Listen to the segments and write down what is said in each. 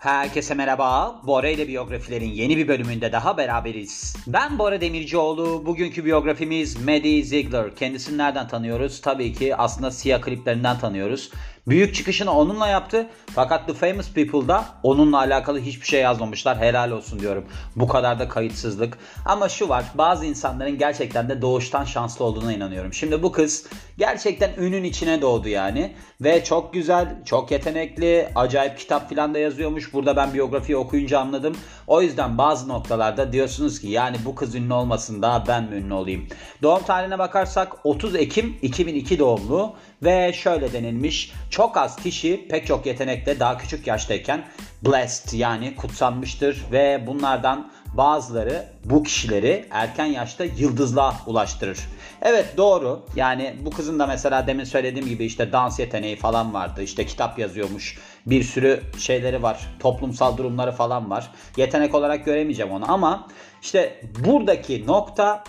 Herkese merhaba. Bora ile biyografilerin yeni bir bölümünde daha beraberiz. Ben Bora Demircioğlu. Bugünkü biyografimiz Maddie Ziegler. Kendisini nereden tanıyoruz? Tabii ki aslında siyah kliplerinden tanıyoruz. Büyük çıkışını onunla yaptı. Fakat The Famous People'da onunla alakalı hiçbir şey yazmamışlar. Helal olsun diyorum. Bu kadar da kayıtsızlık. Ama şu var. Bazı insanların gerçekten de doğuştan şanslı olduğuna inanıyorum. Şimdi bu kız gerçekten ünün içine doğdu yani. Ve çok güzel, çok yetenekli, acayip kitap filan da yazıyormuş. Burada ben biyografiyi okuyunca anladım. O yüzden bazı noktalarda diyorsunuz ki yani bu kız ünlü olmasın daha ben mi ünlü olayım? Doğum tarihine bakarsak 30 Ekim 2002 doğumlu ve şöyle denilmiş. Çok az kişi pek çok yetenekle daha küçük yaştayken blessed yani kutsanmıştır ve bunlardan bazıları bu kişileri erken yaşta yıldızlığa ulaştırır. Evet doğru. Yani bu kızın da mesela demin söylediğim gibi işte dans yeteneği falan vardı. İşte kitap yazıyormuş. Bir sürü şeyleri var. Toplumsal durumları falan var. Yetenek olarak göremeyeceğim onu ama işte buradaki nokta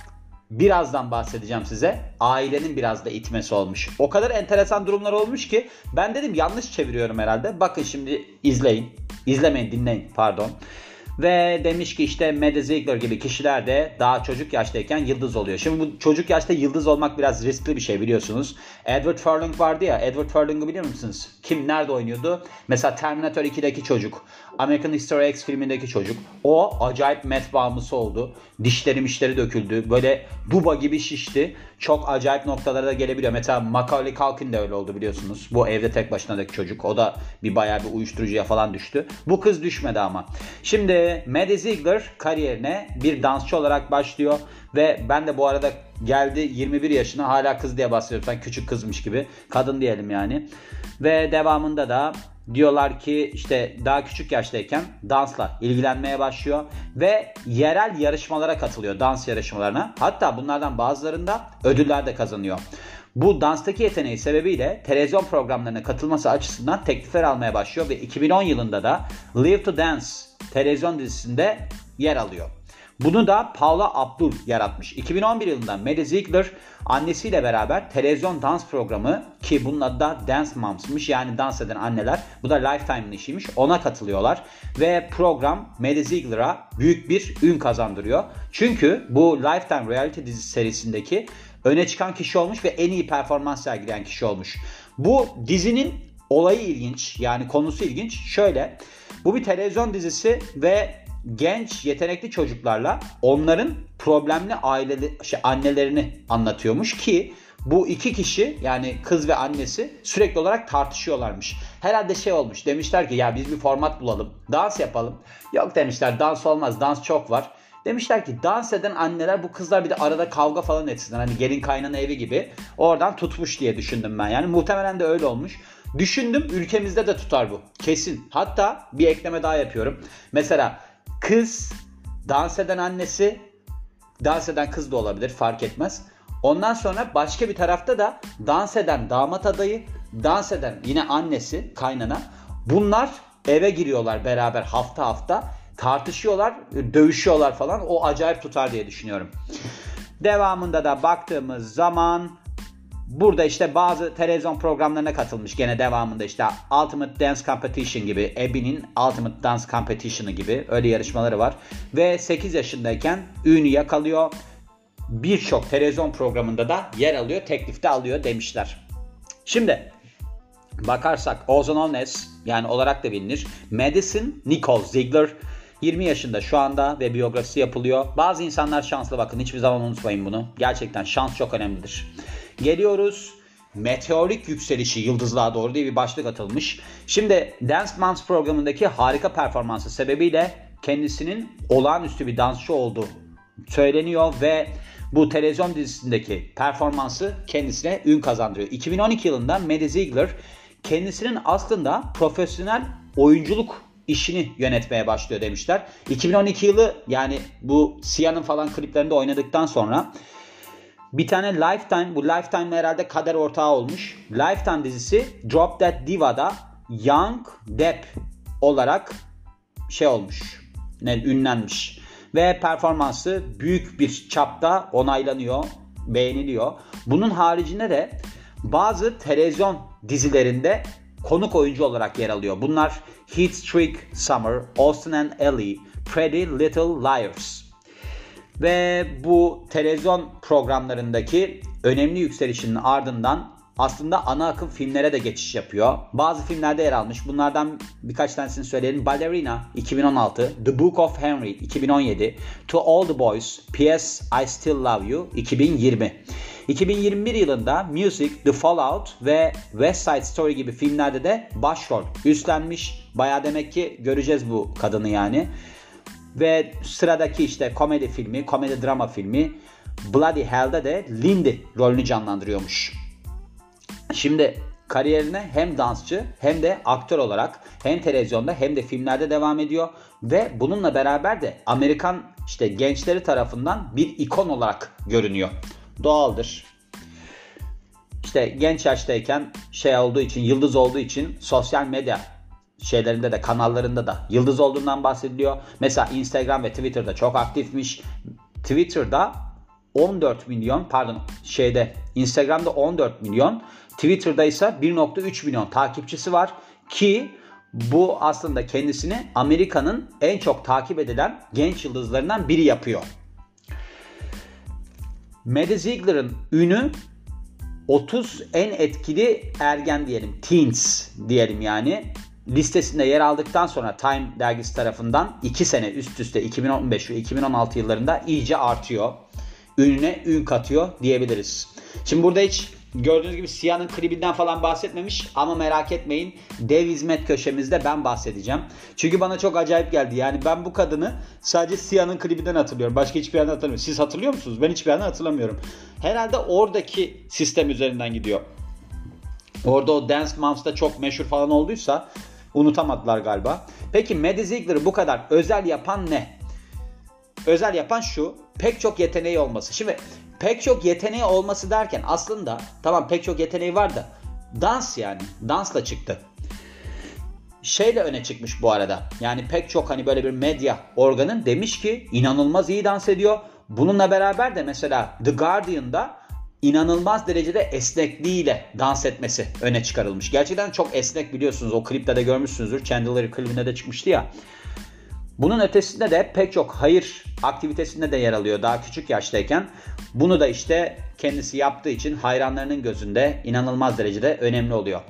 birazdan bahsedeceğim size. Ailenin biraz da itmesi olmuş. O kadar enteresan durumlar olmuş ki ben dedim yanlış çeviriyorum herhalde. Bakın şimdi izleyin. İzlemeyin dinleyin pardon. Ve demiş ki işte Maddie Ziegler gibi kişiler de daha çocuk yaştayken yıldız oluyor. Şimdi bu çocuk yaşta yıldız olmak biraz riskli bir şey biliyorsunuz. Edward Furlong vardı ya. Edward Furlong'u biliyor musunuz? Kim nerede oynuyordu? Mesela Terminator 2'deki çocuk. American History X filmindeki çocuk. O acayip met bağımlısı oldu. Dişleri mişleri döküldü. Böyle buba gibi şişti. Çok acayip noktalara da gelebiliyor. Mesela Macaulay Culkin de öyle oldu biliyorsunuz. Bu evde tek başınadaki çocuk. O da bir bayağı bir uyuşturucuya falan düştü. Bu kız düşmedi ama. Şimdi Maddie Ziegler kariyerine bir dansçı olarak başlıyor. Ve ben de bu arada geldi 21 yaşına hala kız diye bahsediyorum. Sen küçük kızmış gibi. Kadın diyelim yani. Ve devamında da diyorlar ki işte daha küçük yaştayken dansla ilgilenmeye başlıyor ve yerel yarışmalara katılıyor dans yarışmalarına. Hatta bunlardan bazılarında ödüller de kazanıyor. Bu danstaki yeteneği sebebiyle televizyon programlarına katılması açısından teklifler almaya başlıyor ve 2010 yılında da Live to Dance televizyon dizisinde yer alıyor. Bunu da Paula Abdul yaratmış. 2011 yılında Maddie Ziegler annesiyle beraber televizyon dans programı ki bunun adı da Dance Moms'mış yani dans eden anneler. Bu da Lifetime'ın işiymiş. Ona katılıyorlar ve program Maddie Ziegler'a büyük bir ün kazandırıyor. Çünkü bu Lifetime reality dizisi serisindeki öne çıkan kişi olmuş ve en iyi performans sergileyen kişi olmuş. Bu dizinin olayı ilginç yani konusu ilginç. Şöyle bu bir televizyon dizisi ve genç yetenekli çocuklarla onların problemli aile şey, annelerini anlatıyormuş ki bu iki kişi yani kız ve annesi sürekli olarak tartışıyorlarmış. Herhalde şey olmuş demişler ki ya biz bir format bulalım dans yapalım. Yok demişler dans olmaz dans çok var. Demişler ki dans eden anneler bu kızlar bir de arada kavga falan etsinler. Hani gelin kaynana evi gibi. Oradan tutmuş diye düşündüm ben. Yani muhtemelen de öyle olmuş. Düşündüm ülkemizde de tutar bu. Kesin. Hatta bir ekleme daha yapıyorum. Mesela kız dans eden annesi dans eden kız da olabilir fark etmez. Ondan sonra başka bir tarafta da dans eden damat adayı, dans eden yine annesi, kaynana. Bunlar eve giriyorlar beraber hafta hafta. Tartışıyorlar, dövüşüyorlar falan. O acayip tutar diye düşünüyorum. Devamında da baktığımız zaman Burada işte bazı televizyon programlarına katılmış. Gene devamında işte Ultimate Dance Competition gibi, Abby'nin Ultimate Dance Competition'ı gibi öyle yarışmaları var. Ve 8 yaşındayken ünü yakalıyor. Birçok televizyon programında da yer alıyor, teklifte alıyor demişler. Şimdi bakarsak known as yani olarak da bilinir. Madison Nicole Ziegler 20 yaşında şu anda ve biyografisi yapılıyor. Bazı insanlar şanslı bakın hiçbir zaman unutmayın bunu. Gerçekten şans çok önemlidir. Geliyoruz meteorik yükselişi yıldızlığa doğru diye bir başlık atılmış. Şimdi Dance Moms programındaki harika performansı sebebiyle kendisinin olağanüstü bir dansçı olduğu söyleniyor ve bu televizyon dizisindeki performansı kendisine ün kazandırıyor. 2012 yılında Maddie Ziegler kendisinin aslında profesyonel oyunculuk işini yönetmeye başlıyor demişler. 2012 yılı yani bu Sia'nın falan kliplerinde oynadıktan sonra bir tane Lifetime, bu Lifetime herhalde kader ortağı olmuş. Lifetime dizisi Drop That Diva'da Young Depp olarak şey olmuş. Ne ünlenmiş. Ve performansı büyük bir çapta onaylanıyor, beğeniliyor. Bunun haricinde de bazı televizyon dizilerinde konuk oyuncu olarak yer alıyor. Bunlar Heat Streak Summer, Austin and Ellie, Pretty Little Liars. Ve bu televizyon programlarındaki önemli yükselişinin ardından aslında ana akım filmlere de geçiş yapıyor. Bazı filmlerde yer almış. Bunlardan birkaç tanesini söyleyelim. Ballerina 2016, The Book of Henry 2017, To All the Boys, P.S. I Still Love You 2020. 2021 yılında Music, The Fallout ve West Side Story gibi filmlerde de başrol üstlenmiş. Baya demek ki göreceğiz bu kadını yani. Ve sıradaki işte komedi filmi, komedi drama filmi Bloody Hell'de de Lindy rolünü canlandırıyormuş. Şimdi kariyerine hem dansçı hem de aktör olarak hem televizyonda hem de filmlerde devam ediyor ve bununla beraber de Amerikan işte gençleri tarafından bir ikon olarak görünüyor. Doğaldır. İşte genç yaştayken şey olduğu için, yıldız olduğu için sosyal medya şeylerinde de kanallarında da yıldız olduğundan bahsediliyor. Mesela Instagram ve Twitter'da çok aktifmiş. Twitter'da 14 milyon pardon şeyde Instagram'da 14 milyon Twitter'da ise 1.3 milyon takipçisi var ki bu aslında kendisini Amerika'nın en çok takip edilen genç yıldızlarından biri yapıyor. Maddie Ziegler'ın ünü 30 en etkili ergen diyelim, teens diyelim yani listesinde yer aldıktan sonra Time dergisi tarafından 2 sene üst üste 2015 ve 2016 yıllarında iyice artıyor. Ününe ün katıyor diyebiliriz. Şimdi burada hiç Gördüğünüz gibi Sia'nın klibinden falan bahsetmemiş ama merak etmeyin dev hizmet köşemizde ben bahsedeceğim. Çünkü bana çok acayip geldi. Yani ben bu kadını sadece Sia'nın klibinden hatırlıyorum. Başka hiçbir yerden hatırlamıyorum. Siz hatırlıyor musunuz? Ben hiçbir yerden hatırlamıyorum. Herhalde oradaki sistem üzerinden gidiyor. Orada o Dance Moms'da çok meşhur falan olduysa unutamadılar galiba. Peki Maddie Ziegler'ı bu kadar özel yapan ne? Özel yapan şu. Pek çok yeteneği olması. Şimdi pek çok yeteneği olması derken aslında tamam pek çok yeteneği var da dans yani dansla çıktı. Şeyle öne çıkmış bu arada. Yani pek çok hani böyle bir medya organın demiş ki inanılmaz iyi dans ediyor. Bununla beraber de mesela The Guardian'da inanılmaz derecede esnekliğiyle dans etmesi öne çıkarılmış. Gerçekten çok esnek biliyorsunuz. O klipte de görmüşsünüzdür. Chandler klibinde de çıkmıştı ya. Bunun ötesinde de pek çok hayır aktivitesinde de yer alıyor daha küçük yaştayken. Bunu da işte kendisi yaptığı için hayranlarının gözünde inanılmaz derecede önemli oluyor.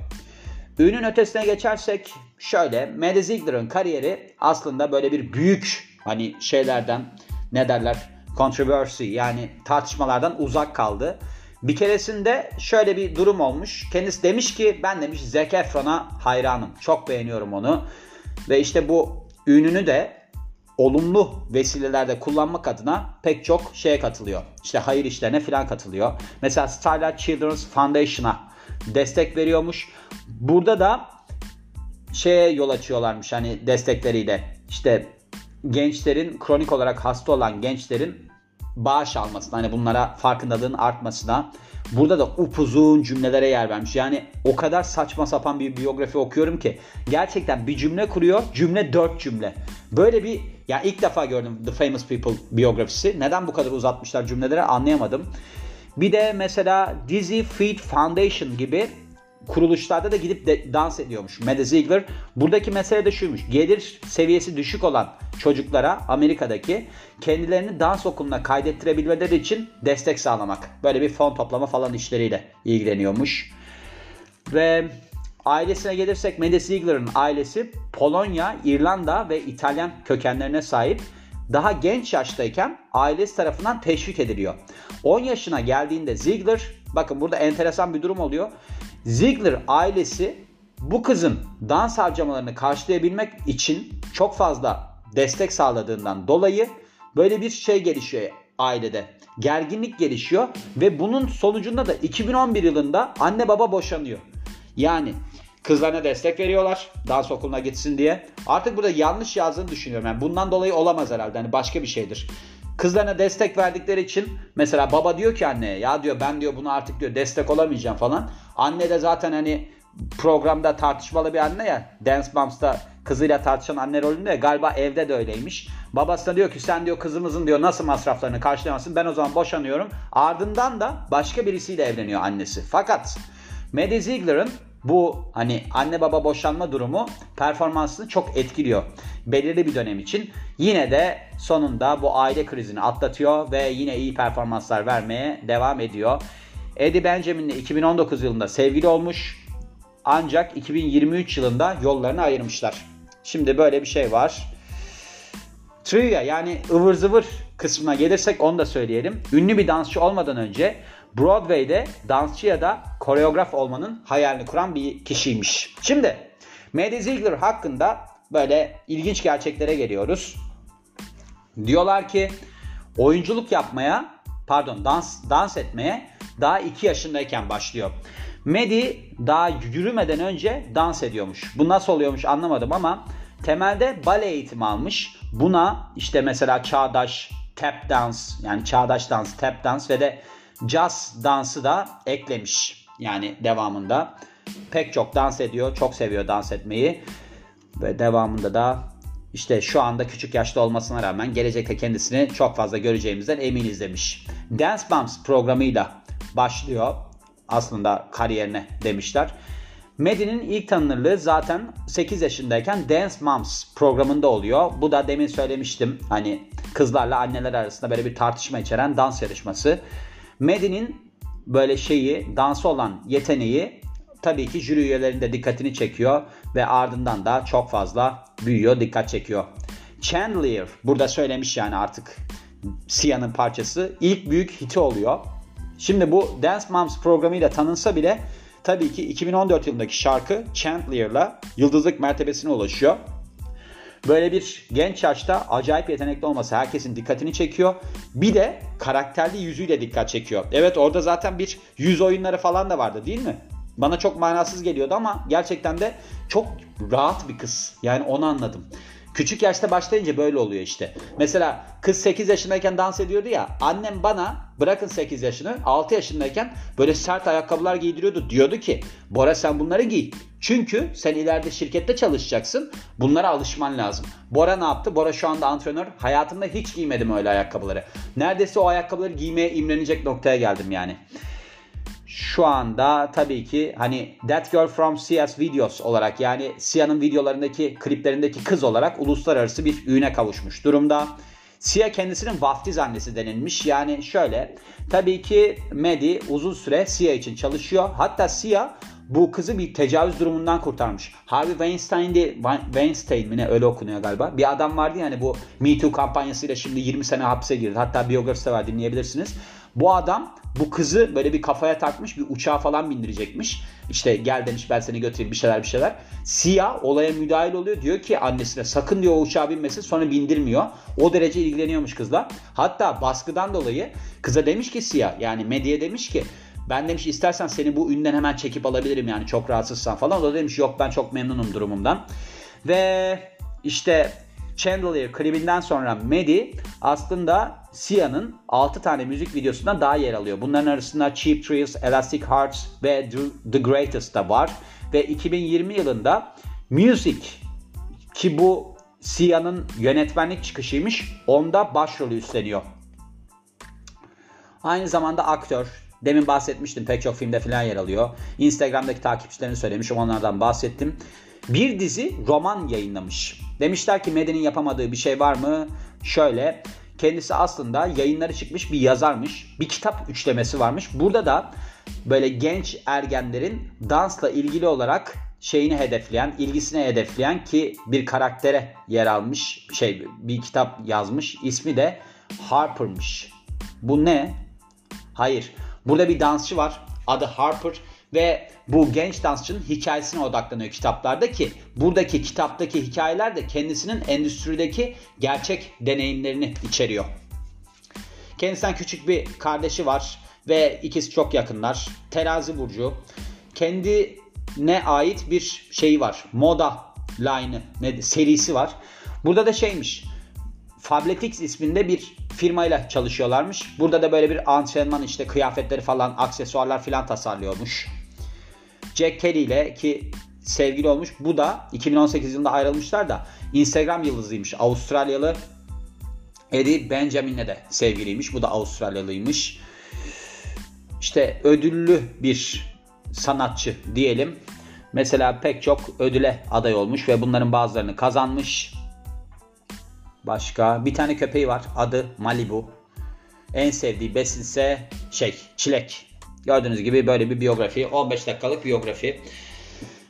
Ünün ötesine geçersek şöyle Maddie Ziegler'ın kariyeri aslında böyle bir büyük hani şeylerden ne derler controversy yani tartışmalardan uzak kaldı. Bir keresinde şöyle bir durum olmuş. Kendisi demiş ki ben demiş Zac Efron'a hayranım. Çok beğeniyorum onu. Ve işte bu ününü de olumlu vesilelerde kullanmak adına pek çok şeye katılıyor. İşte hayır işlerine falan katılıyor. Mesela Starlight Children's Foundation'a destek veriyormuş. Burada da şeye yol açıyorlarmış hani destekleriyle. İşte gençlerin kronik olarak hasta olan gençlerin bağış almasına hani bunlara farkındalığın artmasına burada da upuzun cümlelere yer vermiş. Yani o kadar saçma sapan bir biyografi okuyorum ki gerçekten bir cümle kuruyor cümle dört cümle. Böyle bir ya ilk defa gördüm The Famous People biyografisi. Neden bu kadar uzatmışlar cümleleri anlayamadım. Bir de mesela Dizzy Feed Foundation gibi kuruluşlarda da gidip de dans ediyormuş Maddie Ziegler. Buradaki mesele de şuymuş. Gelir seviyesi düşük olan çocuklara Amerika'daki kendilerini dans okuluna kaydettirebilmeleri için destek sağlamak. Böyle bir fon toplama falan işleriyle ilgileniyormuş. Ve ailesine gelirsek Maddie Ziegler'ın ailesi Polonya, İrlanda ve İtalyan kökenlerine sahip. Daha genç yaştayken ailesi tarafından teşvik ediliyor. 10 yaşına geldiğinde Ziegler, bakın burada enteresan bir durum oluyor. Ziegler ailesi bu kızın dans harcamalarını karşılayabilmek için çok fazla destek sağladığından dolayı böyle bir şey gelişiyor ailede. Gerginlik gelişiyor ve bunun sonucunda da 2011 yılında anne baba boşanıyor. Yani kızlarına destek veriyorlar dans okuluna gitsin diye. Artık burada yanlış yazdığını düşünüyorum. Yani bundan dolayı olamaz herhalde. Hani başka bir şeydir. Kızlarına destek verdikleri için mesela baba diyor ki anneye ya diyor ben diyor bunu artık diyor destek olamayacağım falan. Anne de zaten hani programda tartışmalı bir anne ya. Dance Moms'ta kızıyla tartışan anne rolünde galiba evde de öyleymiş. Babası da diyor ki sen diyor kızımızın diyor nasıl masraflarını karşılayamazsın ben o zaman boşanıyorum. Ardından da başka birisiyle evleniyor annesi. Fakat Maddie Ziegler'ın bu hani anne baba boşanma durumu performansını çok etkiliyor. Belirli bir dönem için. Yine de sonunda bu aile krizini atlatıyor ve yine iyi performanslar vermeye devam ediyor. Eddie Benjamin'le 2019 yılında sevgili olmuş. Ancak 2023 yılında yollarını ayırmışlar. Şimdi böyle bir şey var. Trivia yani ıvır zıvır kısmına gelirsek onu da söyleyelim. Ünlü bir dansçı olmadan önce Broadway'de dansçı ya da koreograf olmanın hayalini kuran bir kişiymiş. Şimdi Maddie Ziegler hakkında böyle ilginç gerçeklere geliyoruz. Diyorlar ki oyunculuk yapmaya, pardon dans dans etmeye daha 2 yaşındayken başlıyor. Maddie daha yürümeden önce dans ediyormuş. Bu nasıl oluyormuş anlamadım ama temelde bale eğitimi almış. Buna işte mesela çağdaş tap dans yani çağdaş dans, tap dans ve de jazz dansı da eklemiş. Yani devamında pek çok dans ediyor, çok seviyor dans etmeyi ve devamında da işte şu anda küçük yaşta olmasına rağmen gelecekte kendisini çok fazla göreceğimizden eminiz demiş. Dance Moms programıyla başlıyor aslında kariyerine demişler. Medi'nin ilk tanınırlığı zaten 8 yaşındayken Dance Moms programında oluyor. Bu da demin söylemiştim. Hani kızlarla anneler arasında böyle bir tartışma içeren dans yarışması. Medi'nin böyle şeyi, dansı olan yeteneği tabii ki jüri üyelerinin dikkatini çekiyor ve ardından da çok fazla büyüyor, dikkat çekiyor. Chandelier burada söylemiş yani artık Sia'nın parçası ilk büyük hiti oluyor. Şimdi bu Dance Moms programıyla tanınsa bile tabii ki 2014 yılındaki şarkı Chandler'la yıldızlık mertebesine ulaşıyor. Böyle bir genç yaşta acayip yetenekli olması herkesin dikkatini çekiyor. Bir de karakterli yüzüyle dikkat çekiyor. Evet orada zaten bir yüz oyunları falan da vardı değil mi? Bana çok manasız geliyordu ama gerçekten de çok rahat bir kız. Yani onu anladım. Küçük yaşta başlayınca böyle oluyor işte. Mesela kız 8 yaşındayken dans ediyordu ya. Annem bana bırakın 8 yaşını 6 yaşındayken böyle sert ayakkabılar giydiriyordu. Diyordu ki Bora sen bunları giy. Çünkü sen ileride şirkette çalışacaksın. Bunlara alışman lazım. Bora ne yaptı? Bora şu anda antrenör. Hayatımda hiç giymedim öyle ayakkabıları. Neredeyse o ayakkabıları giymeye imrenecek noktaya geldim yani şu anda tabii ki hani That Girl From CS Videos olarak yani Sia'nın videolarındaki kliplerindeki kız olarak uluslararası bir üne kavuşmuş durumda. Sia kendisinin vaftiz annesi denilmiş. Yani şöyle tabii ki Maddie uzun süre Sia için çalışıyor. Hatta Sia bu kızı bir tecavüz durumundan kurtarmış. Harvey Weinstein'di, Weinstein mi ne öyle okunuyor galiba. Bir adam vardı yani bu Me Too kampanyasıyla şimdi 20 sene hapse girdi. Hatta biyografisi de var dinleyebilirsiniz. Bu adam bu kızı böyle bir kafaya takmış bir uçağa falan bindirecekmiş. İşte gel demiş ben seni götüreyim bir şeyler bir şeyler. Siyah olaya müdahil oluyor. Diyor ki annesine sakın diyor o uçağa binmesin sonra bindirmiyor. O derece ilgileniyormuş kızla. Hatta baskıdan dolayı kıza demiş ki Siyah yani medya demiş ki ben demiş istersen seni bu ünden hemen çekip alabilirim yani çok rahatsızsan falan. O da demiş yok ben çok memnunum durumumdan. Ve işte Chandelier klibinden sonra Medi aslında Sia'nın 6 tane müzik videosunda daha yer alıyor. Bunların arasında Cheap Thrills, Elastic Hearts ve The Greatest da var. Ve 2020 yılında Music ki bu Sia'nın yönetmenlik çıkışıymış. Onda başrolü üstleniyor. Aynı zamanda aktör. Demin bahsetmiştim pek çok filmde falan yer alıyor. Instagram'daki takipçilerini söylemişim onlardan bahsettim. Bir dizi roman yayınlamış. Demişler ki Meden'in yapamadığı bir şey var mı? Şöyle kendisi aslında yayınları çıkmış bir yazarmış. Bir kitap üçlemesi varmış. Burada da böyle genç ergenlerin dansla ilgili olarak şeyini hedefleyen, ilgisine hedefleyen ki bir karaktere yer almış şey bir kitap yazmış. İsmi de Harper'mış. Bu ne? Hayır. Burada bir dansçı var. Adı Harper ve bu genç dansçının hikayesine odaklanıyor kitaplarda ki buradaki kitaptaki hikayeler de kendisinin endüstrideki gerçek deneyimlerini içeriyor. Kendisinden küçük bir kardeşi var ve ikisi çok yakınlar. Terazi burcu. Kendine ait bir şeyi var. Moda line'ı, ne serisi var. Burada da şeymiş. Fabletics isminde bir firmayla çalışıyorlarmış. Burada da böyle bir antrenman işte kıyafetleri falan, aksesuarlar falan tasarlıyormuş. Jack Kelly ile ki sevgili olmuş. Bu da 2018 yılında ayrılmışlar da Instagram yıldızıymış. Avustralyalı Eddie Benjamin'le de sevgiliymiş. Bu da Avustralyalıymış. İşte ödüllü bir sanatçı diyelim. Mesela pek çok ödüle aday olmuş ve bunların bazılarını kazanmış. Başka bir tane köpeği var. Adı Malibu. En sevdiği besin ise şey çilek. Gördüğünüz gibi böyle bir biyografi. 15 dakikalık biyografi.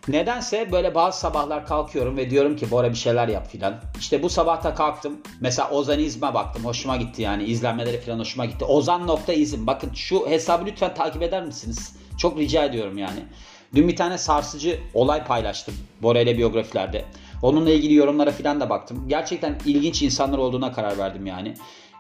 Nedense böyle bazı sabahlar kalkıyorum ve diyorum ki Bora bir şeyler yap filan. İşte bu sabah da kalktım. Mesela Ozanizm'e baktım. Hoşuma gitti yani. izlenmeleri filan hoşuma gitti. Ozan.izm. Bakın şu hesabı lütfen takip eder misiniz? Çok rica ediyorum yani. Dün bir tane sarsıcı olay paylaştım. Bora ile biyografilerde. Onunla ilgili yorumlara filan da baktım. Gerçekten ilginç insanlar olduğuna karar verdim yani.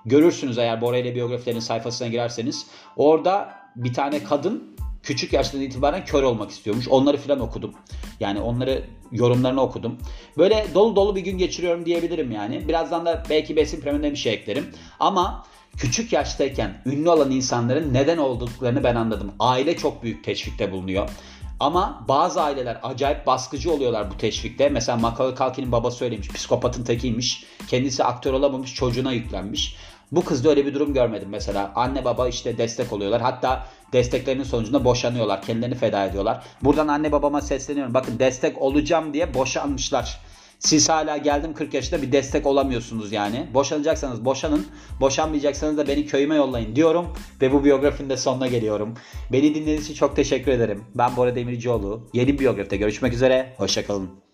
Görürsünüz eğer Bora ile biyografilerin sayfasına girerseniz. Orada bir tane kadın küçük yaştan itibaren kör olmak istiyormuş. Onları filan okudum. Yani onları yorumlarını okudum. Böyle dolu dolu bir gün geçiriyorum diyebilirim yani. Birazdan da belki besin premierine bir şey eklerim. Ama küçük yaştayken ünlü olan insanların neden olduklarını ben anladım. Aile çok büyük teşvikte bulunuyor. Ama bazı aileler acayip baskıcı oluyorlar bu teşvikte. Mesela Macaulay Culkin'in babası söylemiş. Psikopatın tekiymiş. Kendisi aktör olamamış. Çocuğuna yüklenmiş. Bu kızda öyle bir durum görmedim mesela. Anne baba işte destek oluyorlar. Hatta desteklerinin sonucunda boşanıyorlar. Kendilerini feda ediyorlar. Buradan anne babama sesleniyorum. Bakın destek olacağım diye boşanmışlar. Siz hala geldim 40 yaşında bir destek olamıyorsunuz yani. Boşanacaksanız boşanın. Boşanmayacaksanız da beni köyüme yollayın diyorum. Ve bu biyografinin de sonuna geliyorum. Beni dinlediğiniz için çok teşekkür ederim. Ben Bora Demircioğlu. Yeni biyografide görüşmek üzere. Hoşçakalın.